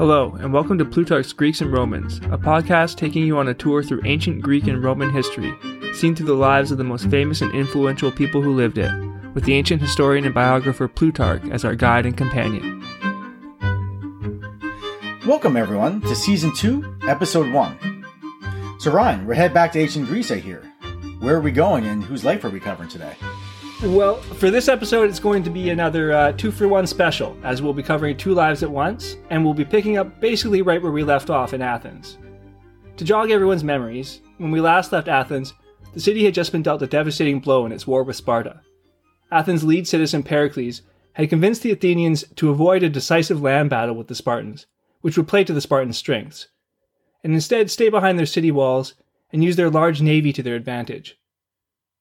Hello, and welcome to Plutarch's Greeks and Romans, a podcast taking you on a tour through ancient Greek and Roman history, seen through the lives of the most famous and influential people who lived it, with the ancient historian and biographer Plutarch as our guide and companion. Welcome, everyone, to Season 2, Episode 1. So, Ryan, we're headed back to ancient Greece, I hear. Where are we going, and whose life are we covering today? Well, for this episode, it's going to be another uh, two for one special, as we'll be covering two lives at once, and we'll be picking up basically right where we left off in Athens. To jog everyone's memories, when we last left Athens, the city had just been dealt a devastating blow in its war with Sparta. Athens' lead citizen Pericles had convinced the Athenians to avoid a decisive land battle with the Spartans, which would play to the Spartans' strengths, and instead stay behind their city walls and use their large navy to their advantage.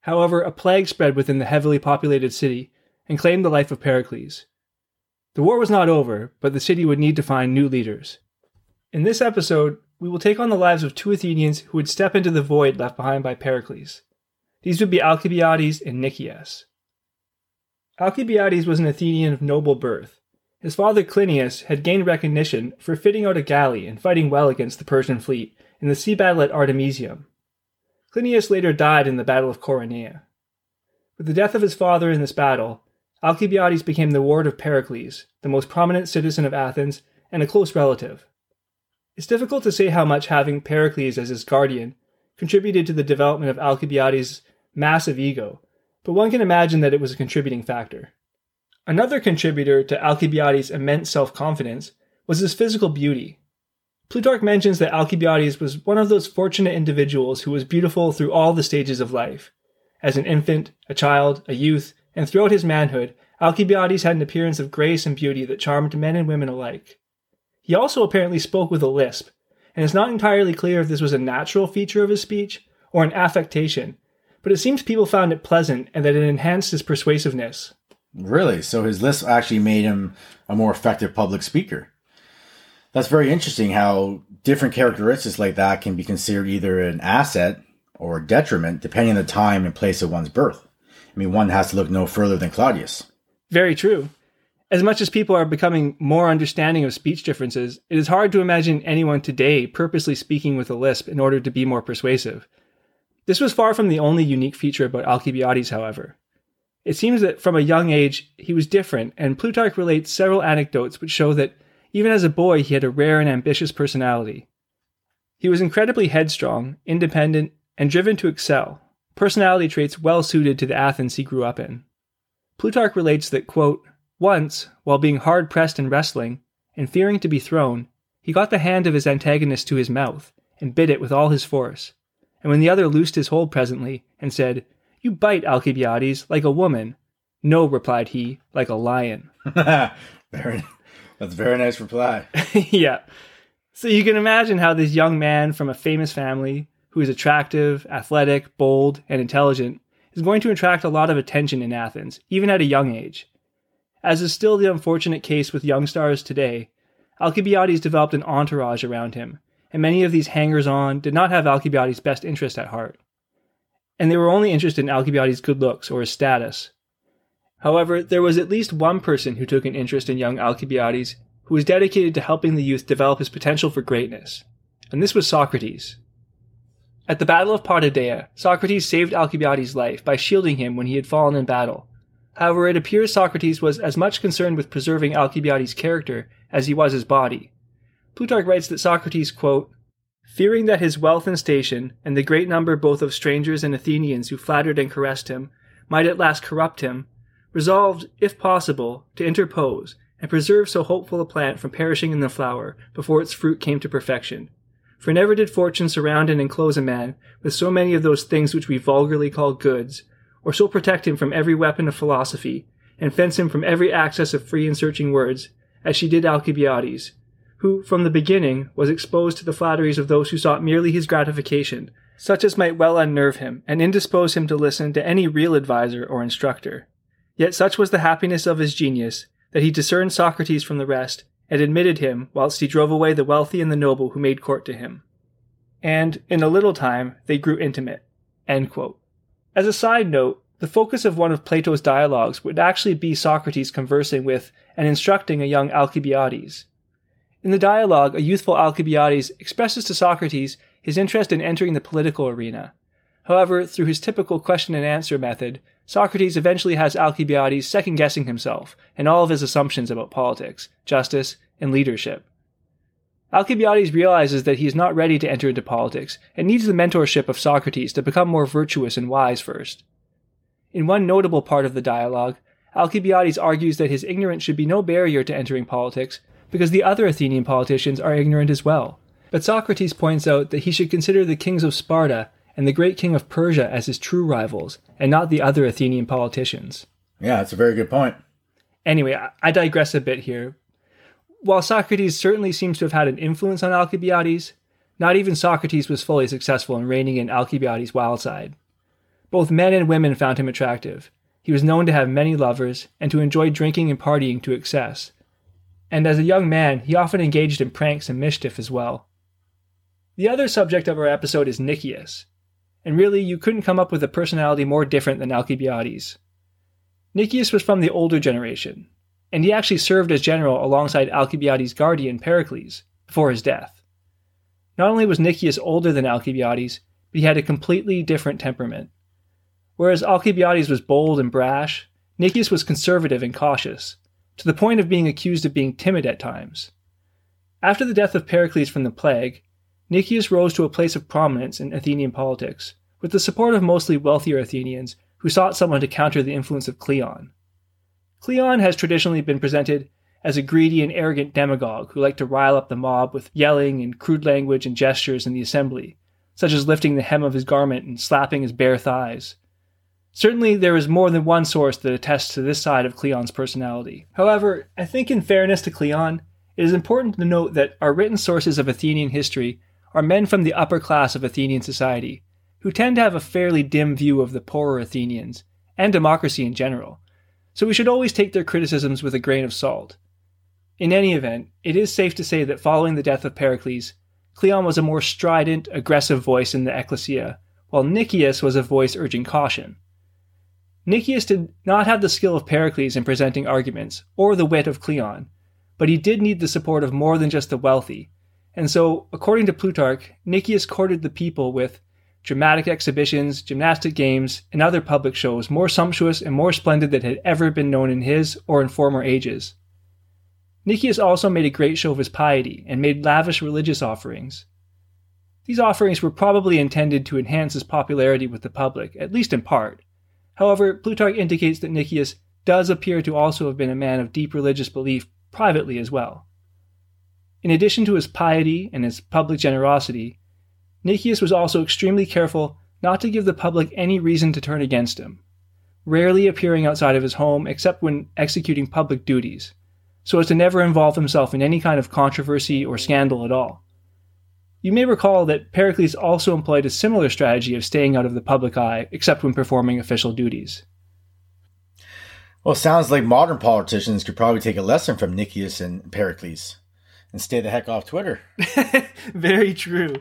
However, a plague spread within the heavily populated city and claimed the life of Pericles. The war was not over, but the city would need to find new leaders. In this episode, we will take on the lives of two Athenians who would step into the void left behind by Pericles. These would be Alcibiades and Nicias. Alcibiades was an Athenian of noble birth. His father Clinias had gained recognition for fitting out a galley and fighting well against the Persian fleet in the sea battle at Artemisium. Clinias later died in the Battle of Coronea. With the death of his father in this battle, Alcibiades became the ward of Pericles, the most prominent citizen of Athens and a close relative. It's difficult to say how much having Pericles as his guardian contributed to the development of Alcibiades' massive ego, but one can imagine that it was a contributing factor. Another contributor to Alcibiades' immense self confidence was his physical beauty. Plutarch mentions that Alcibiades was one of those fortunate individuals who was beautiful through all the stages of life. As an infant, a child, a youth, and throughout his manhood, Alcibiades had an appearance of grace and beauty that charmed men and women alike. He also apparently spoke with a lisp, and it's not entirely clear if this was a natural feature of his speech or an affectation, but it seems people found it pleasant and that it enhanced his persuasiveness. Really? So his lisp actually made him a more effective public speaker? That's very interesting how different characteristics like that can be considered either an asset or a detriment depending on the time and place of one's birth. I mean, one has to look no further than Claudius. Very true. As much as people are becoming more understanding of speech differences, it is hard to imagine anyone today purposely speaking with a lisp in order to be more persuasive. This was far from the only unique feature about Alcibiades, however. It seems that from a young age he was different, and Plutarch relates several anecdotes which show that even as a boy, he had a rare and ambitious personality. He was incredibly headstrong, independent, and driven to excel, personality traits well suited to the Athens he grew up in. Plutarch relates that, quote, once, while being hard pressed in wrestling, and fearing to be thrown, he got the hand of his antagonist to his mouth, and bit it with all his force. And when the other loosed his hold presently, and said, You bite, Alcibiades, like a woman. No, replied he, like a lion. Very that's a very nice reply. yeah. So you can imagine how this young man from a famous family who is attractive, athletic, bold, and intelligent is going to attract a lot of attention in Athens, even at a young age. As is still the unfortunate case with young stars today, Alcibiades developed an entourage around him, and many of these hangers on did not have Alcibiades' best interest at heart. And they were only interested in Alcibiades' good looks or his status, However, there was at least one person who took an interest in young Alcibiades who was dedicated to helping the youth develop his potential for greatness, and this was Socrates. At the Battle of Potidæa, Socrates saved Alcibiades' life by shielding him when he had fallen in battle. However, it appears Socrates was as much concerned with preserving Alcibiades' character as he was his body. Plutarch writes that Socrates, quote, fearing that his wealth and station, and the great number both of strangers and Athenians who flattered and caressed him, might at last corrupt him, resolved, if possible, to interpose and preserve so hopeful a plant from perishing in the flower before its fruit came to perfection. For never did fortune surround and enclose a man with so many of those things which we vulgarly call goods, or so protect him from every weapon of philosophy, and fence him from every access of free and searching words, as she did Alcibiades, who, from the beginning, was exposed to the flatteries of those who sought merely his gratification, such as might well unnerve him, and indispose him to listen to any real adviser or instructor. Yet such was the happiness of his genius that he discerned Socrates from the rest, and admitted him whilst he drove away the wealthy and the noble who made court to him. And in a little time they grew intimate. As a side note, the focus of one of Plato's dialogues would actually be Socrates conversing with and instructing a young Alcibiades. In the dialogue, a youthful Alcibiades expresses to Socrates his interest in entering the political arena. However, through his typical question and answer method, Socrates eventually has Alcibiades second guessing himself and all of his assumptions about politics, justice, and leadership. Alcibiades realizes that he is not ready to enter into politics and needs the mentorship of Socrates to become more virtuous and wise first. In one notable part of the dialogue, Alcibiades argues that his ignorance should be no barrier to entering politics because the other Athenian politicians are ignorant as well. But Socrates points out that he should consider the kings of Sparta and the great king of Persia as his true rivals, and not the other Athenian politicians. Yeah, that's a very good point. Anyway, I digress a bit here, while Socrates certainly seems to have had an influence on Alcibiades, not even Socrates was fully successful in reining in Alcibiades' wild side. Both men and women found him attractive. He was known to have many lovers and to enjoy drinking and partying to excess. And as a young man, he often engaged in pranks and mischief as well. The other subject of our episode is Nicias. And really, you couldn't come up with a personality more different than Alcibiades. Nicias was from the older generation, and he actually served as general alongside Alcibiades' guardian Pericles before his death. Not only was Nicias older than Alcibiades, but he had a completely different temperament. Whereas Alcibiades was bold and brash, Nicias was conservative and cautious, to the point of being accused of being timid at times. After the death of Pericles from the plague, Nicias rose to a place of prominence in Athenian politics, with the support of mostly wealthier Athenians who sought someone to counter the influence of Cleon. Cleon has traditionally been presented as a greedy and arrogant demagogue who liked to rile up the mob with yelling and crude language and gestures in the assembly, such as lifting the hem of his garment and slapping his bare thighs. Certainly, there is more than one source that attests to this side of Cleon's personality. However, I think in fairness to Cleon, it is important to note that our written sources of Athenian history are men from the upper class of Athenian society, who tend to have a fairly dim view of the poorer Athenians, and democracy in general, so we should always take their criticisms with a grain of salt. In any event, it is safe to say that following the death of Pericles, Cleon was a more strident, aggressive voice in the ecclesia, while Nicias was a voice urging caution. Nicias did not have the skill of Pericles in presenting arguments, or the wit of Cleon, but he did need the support of more than just the wealthy, and so, according to Plutarch, Nicias courted the people with dramatic exhibitions, gymnastic games, and other public shows more sumptuous and more splendid than had ever been known in his or in former ages. Nicias also made a great show of his piety and made lavish religious offerings. These offerings were probably intended to enhance his popularity with the public, at least in part. However, Plutarch indicates that Nicias does appear to also have been a man of deep religious belief privately as well. In addition to his piety and his public generosity, Nicias was also extremely careful not to give the public any reason to turn against him, rarely appearing outside of his home except when executing public duties, so as to never involve himself in any kind of controversy or scandal at all. You may recall that Pericles also employed a similar strategy of staying out of the public eye except when performing official duties. Well, sounds like modern politicians could probably take a lesson from Nicias and Pericles and stay the heck off Twitter. Very true.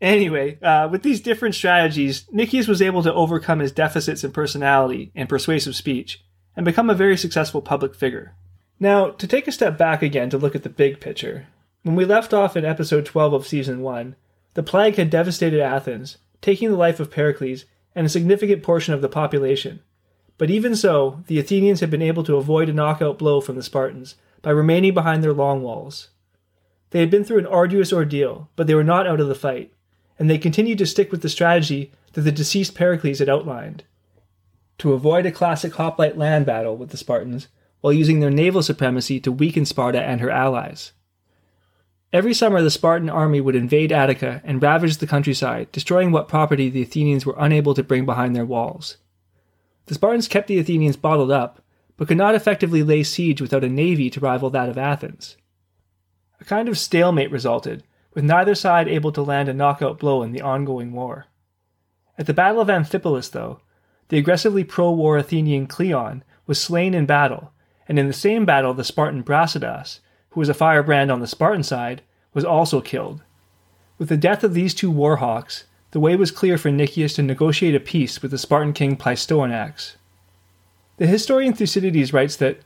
Anyway, uh, with these different strategies, Nicias was able to overcome his deficits in personality and persuasive speech and become a very successful public figure. Now, to take a step back again to look at the big picture, when we left off in episode 12 of season 1, the plague had devastated Athens, taking the life of Pericles and a significant portion of the population. But even so, the Athenians had been able to avoid a knockout blow from the Spartans by remaining behind their long walls. They had been through an arduous ordeal, but they were not out of the fight, and they continued to stick with the strategy that the deceased Pericles had outlined to avoid a classic hoplite land battle with the Spartans while using their naval supremacy to weaken Sparta and her allies. Every summer, the Spartan army would invade Attica and ravage the countryside, destroying what property the Athenians were unable to bring behind their walls. The Spartans kept the Athenians bottled up, but could not effectively lay siege without a navy to rival that of Athens. A kind of stalemate resulted, with neither side able to land a knockout blow in the ongoing war. At the Battle of Amphipolis, though, the aggressively pro war Athenian Cleon was slain in battle, and in the same battle the Spartan Brasidas, who was a firebrand on the Spartan side, was also killed. With the death of these two warhawks, the way was clear for Nicias to negotiate a peace with the Spartan king Pleistoanax. The historian Thucydides writes that,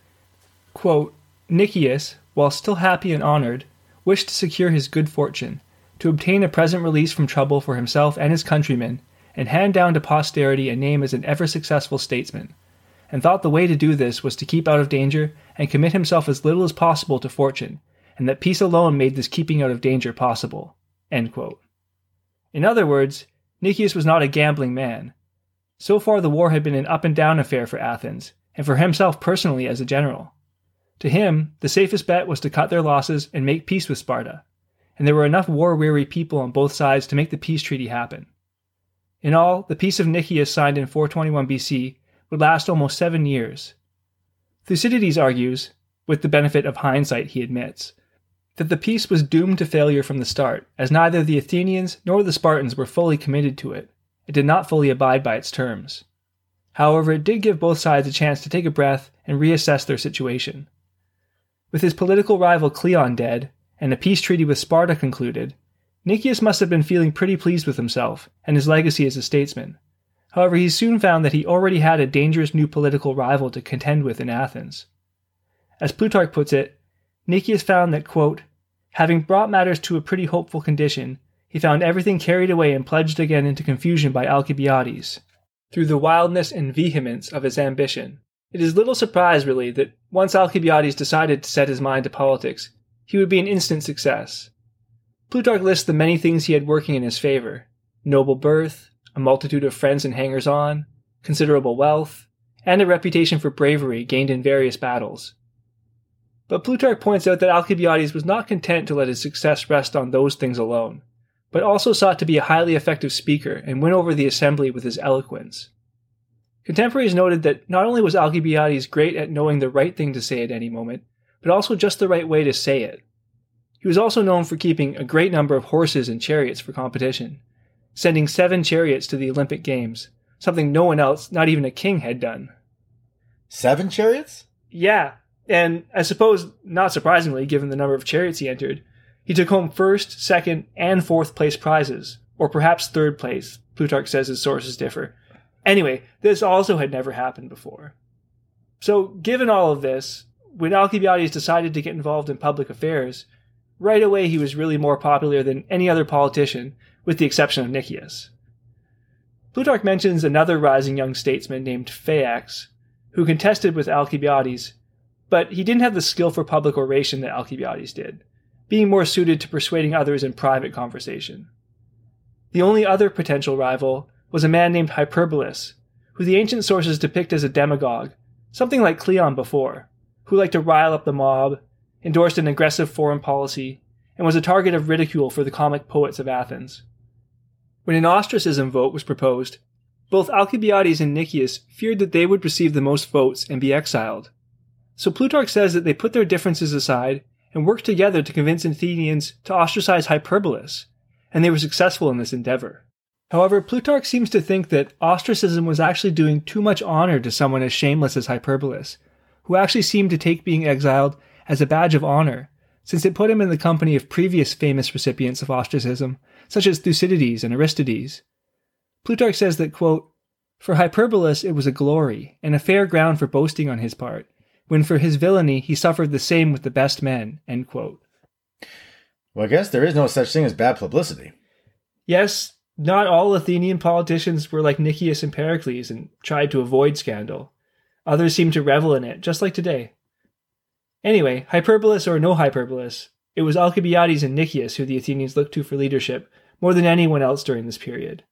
quote, Nicias, while still happy and honored, wished to secure his good fortune, to obtain a present release from trouble for himself and his countrymen, and hand down to posterity a name as an ever successful statesman, and thought the way to do this was to keep out of danger and commit himself as little as possible to fortune, and that peace alone made this keeping out of danger possible. In other words, Nicias was not a gambling man. So far, the war had been an up and down affair for Athens, and for himself personally as a general. To him, the safest bet was to cut their losses and make peace with Sparta, and there were enough war weary people on both sides to make the peace treaty happen. In all, the Peace of Nicias signed in 421 BC would last almost seven years. Thucydides argues, with the benefit of hindsight he admits, that the peace was doomed to failure from the start, as neither the Athenians nor the Spartans were fully committed to it. It did not fully abide by its terms. However, it did give both sides a chance to take a breath and reassess their situation. With his political rival Cleon dead, and a peace treaty with Sparta concluded, Nicias must have been feeling pretty pleased with himself and his legacy as a statesman. However, he soon found that he already had a dangerous new political rival to contend with in Athens. As Plutarch puts it, Nicias found that, quote, having brought matters to a pretty hopeful condition, he found everything carried away and plunged again into confusion by Alcibiades, through the wildness and vehemence of his ambition. It is little surprise, really, that once Alcibiades decided to set his mind to politics, he would be an instant success. Plutarch lists the many things he had working in his favor noble birth, a multitude of friends and hangers on, considerable wealth, and a reputation for bravery gained in various battles. But Plutarch points out that Alcibiades was not content to let his success rest on those things alone, but also sought to be a highly effective speaker and win over the assembly with his eloquence. Contemporaries noted that not only was Alcibiades great at knowing the right thing to say at any moment, but also just the right way to say it. He was also known for keeping a great number of horses and chariots for competition, sending seven chariots to the Olympic Games, something no one else, not even a king, had done. Seven chariots? Yeah, and I suppose, not surprisingly, given the number of chariots he entered, he took home first, second, and fourth place prizes, or perhaps third place. Plutarch says his sources differ. Anyway, this also had never happened before. So, given all of this, when Alcibiades decided to get involved in public affairs, right away he was really more popular than any other politician, with the exception of Nicias. Plutarch mentions another rising young statesman named Phaeax, who contested with Alcibiades, but he didn't have the skill for public oration that Alcibiades did, being more suited to persuading others in private conversation. The only other potential rival was a man named Hyperbolus, who the ancient sources depict as a demagogue, something like Cleon before, who liked to rile up the mob, endorsed an aggressive foreign policy, and was a target of ridicule for the comic poets of Athens. When an ostracism vote was proposed, both Alcibiades and Nicias feared that they would receive the most votes and be exiled. So Plutarch says that they put their differences aside and worked together to convince Athenians to ostracize Hyperbolus, and they were successful in this endeavor. However, Plutarch seems to think that ostracism was actually doing too much honor to someone as shameless as Hyperbolus, who actually seemed to take being exiled as a badge of honor, since it put him in the company of previous famous recipients of ostracism, such as Thucydides and Aristides. Plutarch says that, quote, For Hyperbolus it was a glory, and a fair ground for boasting on his part, when for his villainy he suffered the same with the best men, Well, I guess there is no such thing as bad publicity. Yes, not all Athenian politicians were like Nicias and Pericles and tried to avoid scandal. Others seemed to revel in it, just like today. Anyway, Hyperbolus or no Hyperbolus, it was Alcibiades and Nicias who the Athenians looked to for leadership more than anyone else during this period.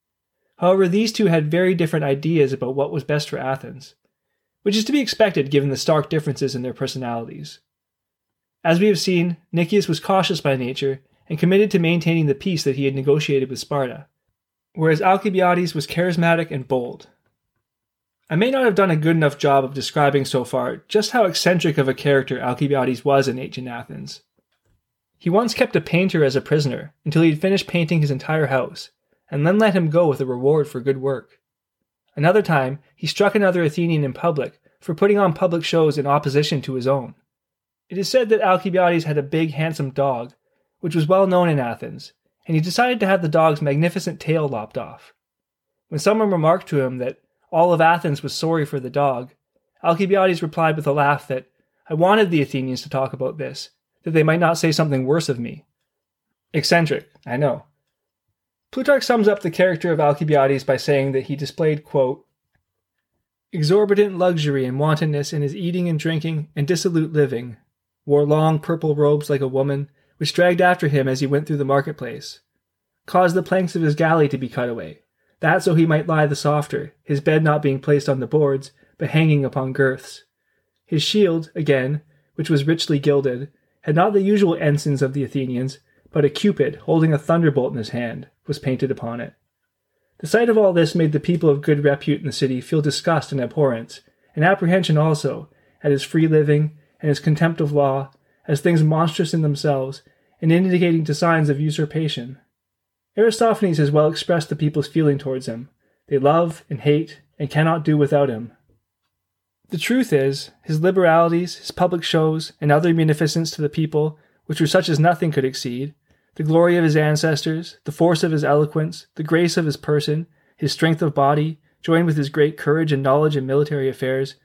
However, these two had very different ideas about what was best for Athens, which is to be expected given the stark differences in their personalities. As we have seen, Nicias was cautious by nature and committed to maintaining the peace that he had negotiated with Sparta whereas Alcibiades was charismatic and bold. I may not have done a good enough job of describing so far just how eccentric of a character Alcibiades was in ancient Athens. He once kept a painter as a prisoner until he had finished painting his entire house, and then let him go with a reward for good work. Another time, he struck another Athenian in public for putting on public shows in opposition to his own. It is said that Alcibiades had a big, handsome dog, which was well known in Athens, and he decided to have the dog's magnificent tail lopped off. When someone remarked to him that all of Athens was sorry for the dog, Alcibiades replied with a laugh that I wanted the Athenians to talk about this, that they might not say something worse of me. Eccentric, I know. Plutarch sums up the character of Alcibiades by saying that he displayed, quote, exorbitant luxury and wantonness in his eating and drinking and dissolute living, wore long purple robes like a woman, which dragged after him as he went through the marketplace, caused the planks of his galley to be cut away, that so he might lie the softer, his bed not being placed on the boards, but hanging upon girths. His shield, again, which was richly gilded, had not the usual ensigns of the Athenians, but a cupid holding a thunderbolt in his hand was painted upon it. The sight of all this made the people of good repute in the city feel disgust and abhorrence, and apprehension also, at his free living and his contempt of law, as things monstrous in themselves, and indicating to signs of usurpation. Aristophanes has well expressed the people's feeling towards him. They love and hate, and cannot do without him. The truth is, his liberalities, his public shows, and other munificence to the people, which were such as nothing could exceed, the glory of his ancestors, the force of his eloquence, the grace of his person, his strength of body, joined with his great courage and knowledge in military affairs,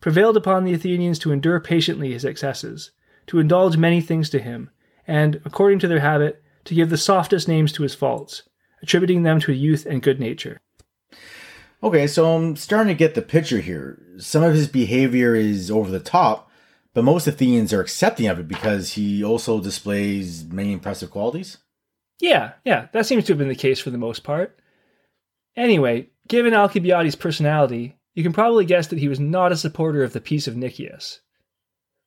prevailed upon the Athenians to endure patiently his excesses, to indulge many things to him, and, according to their habit, to give the softest names to his faults, attributing them to youth and good nature. Okay, so I'm starting to get the picture here. Some of his behavior is over the top, but most Athenians are accepting of it because he also displays many impressive qualities. Yeah, yeah, that seems to have been the case for the most part. Anyway, given Alcibiades' personality, you can probably guess that he was not a supporter of the peace of Nicias.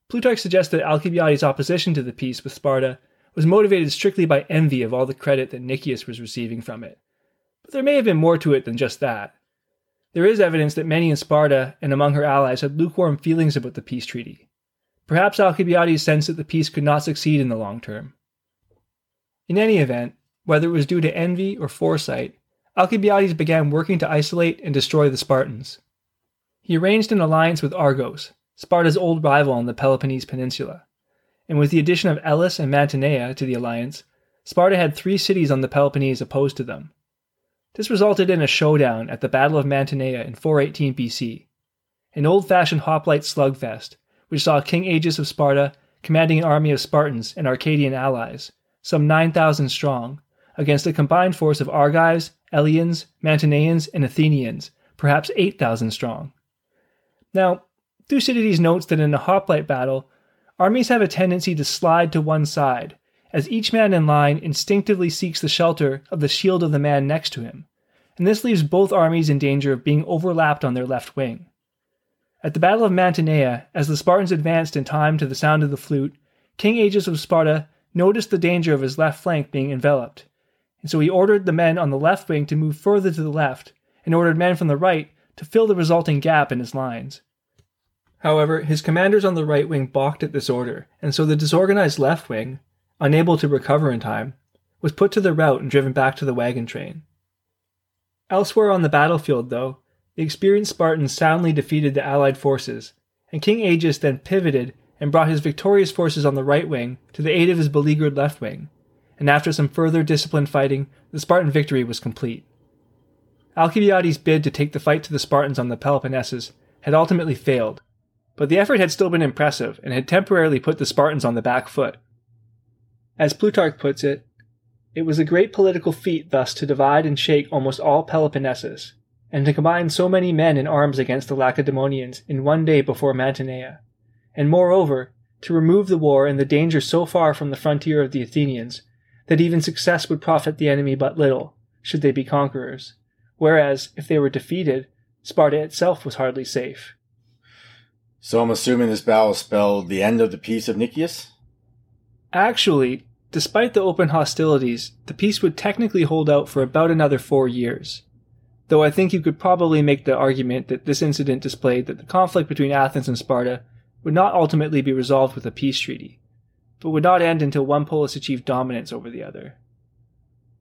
Plutarch suggests that Alcibiades' opposition to the peace with Sparta was motivated strictly by envy of all the credit that Nicias was receiving from it. But there may have been more to it than just that. There is evidence that many in Sparta and among her allies had lukewarm feelings about the peace treaty. Perhaps Alcibiades sensed that the peace could not succeed in the long term. In any event, whether it was due to envy or foresight, Alcibiades began working to isolate and destroy the Spartans. He arranged an alliance with Argos, Sparta's old rival on the Peloponnese Peninsula, and with the addition of Elis and Mantinea to the alliance, Sparta had three cities on the Peloponnese opposed to them. This resulted in a showdown at the Battle of Mantinea in 418 BC, an old fashioned hoplite slugfest, which saw King Agis of Sparta commanding an army of Spartans and Arcadian allies, some 9,000 strong, against a combined force of Argives, Eleans, Mantineans, and Athenians, perhaps 8,000 strong. Now, Thucydides notes that in a hoplite battle, armies have a tendency to slide to one side, as each man in line instinctively seeks the shelter of the shield of the man next to him, and this leaves both armies in danger of being overlapped on their left wing. At the Battle of Mantinea, as the Spartans advanced in time to the sound of the flute, King Agis of Sparta noticed the danger of his left flank being enveloped, and so he ordered the men on the left wing to move further to the left, and ordered men from the right to fill the resulting gap in his lines. However, his commanders on the right wing balked at this order, and so the disorganized left wing, unable to recover in time, was put to the rout and driven back to the wagon train. Elsewhere on the battlefield, though, the experienced Spartans soundly defeated the allied forces, and King Agis then pivoted and brought his victorious forces on the right wing to the aid of his beleaguered left wing, and after some further disciplined fighting, the Spartan victory was complete. Alcibiades' bid to take the fight to the Spartans on the Peloponnesus had ultimately failed, but the effort had still been impressive and had temporarily put the Spartans on the back foot. As Plutarch puts it, it was a great political feat thus to divide and shake almost all Peloponnesus, and to combine so many men in arms against the Lacedaemonians in one day before Mantinea, and moreover, to remove the war and the danger so far from the frontier of the Athenians that even success would profit the enemy but little, should they be conquerors, whereas, if they were defeated, Sparta itself was hardly safe. So I'm assuming this battle spelled the end of the peace of Nicias? Actually, despite the open hostilities, the peace would technically hold out for about another four years. Though I think you could probably make the argument that this incident displayed that the conflict between Athens and Sparta would not ultimately be resolved with a peace treaty, but would not end until one polis achieved dominance over the other.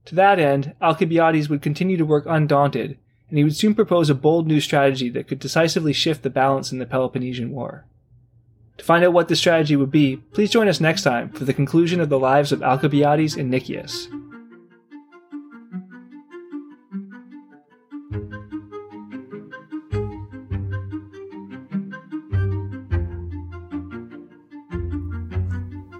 To that end, Alcibiades would continue to work undaunted, and he would soon propose a bold new strategy that could decisively shift the balance in the Peloponnesian War. To find out what this strategy would be, please join us next time for the conclusion of the lives of Alcibiades and Nicias.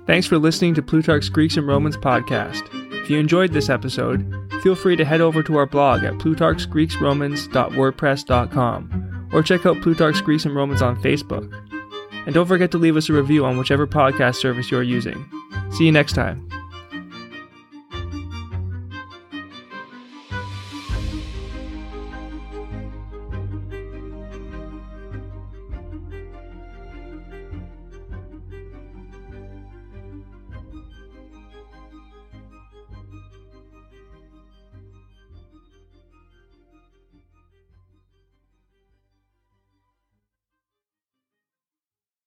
Thanks for listening to Plutarch's Greeks and Romans podcast. If you enjoyed this episode, feel free to head over to our blog at plutarchsgreeksromans.wordpress.com or check out Plutarch's Greeks and Romans on Facebook. And don't forget to leave us a review on whichever podcast service you are using. See you next time.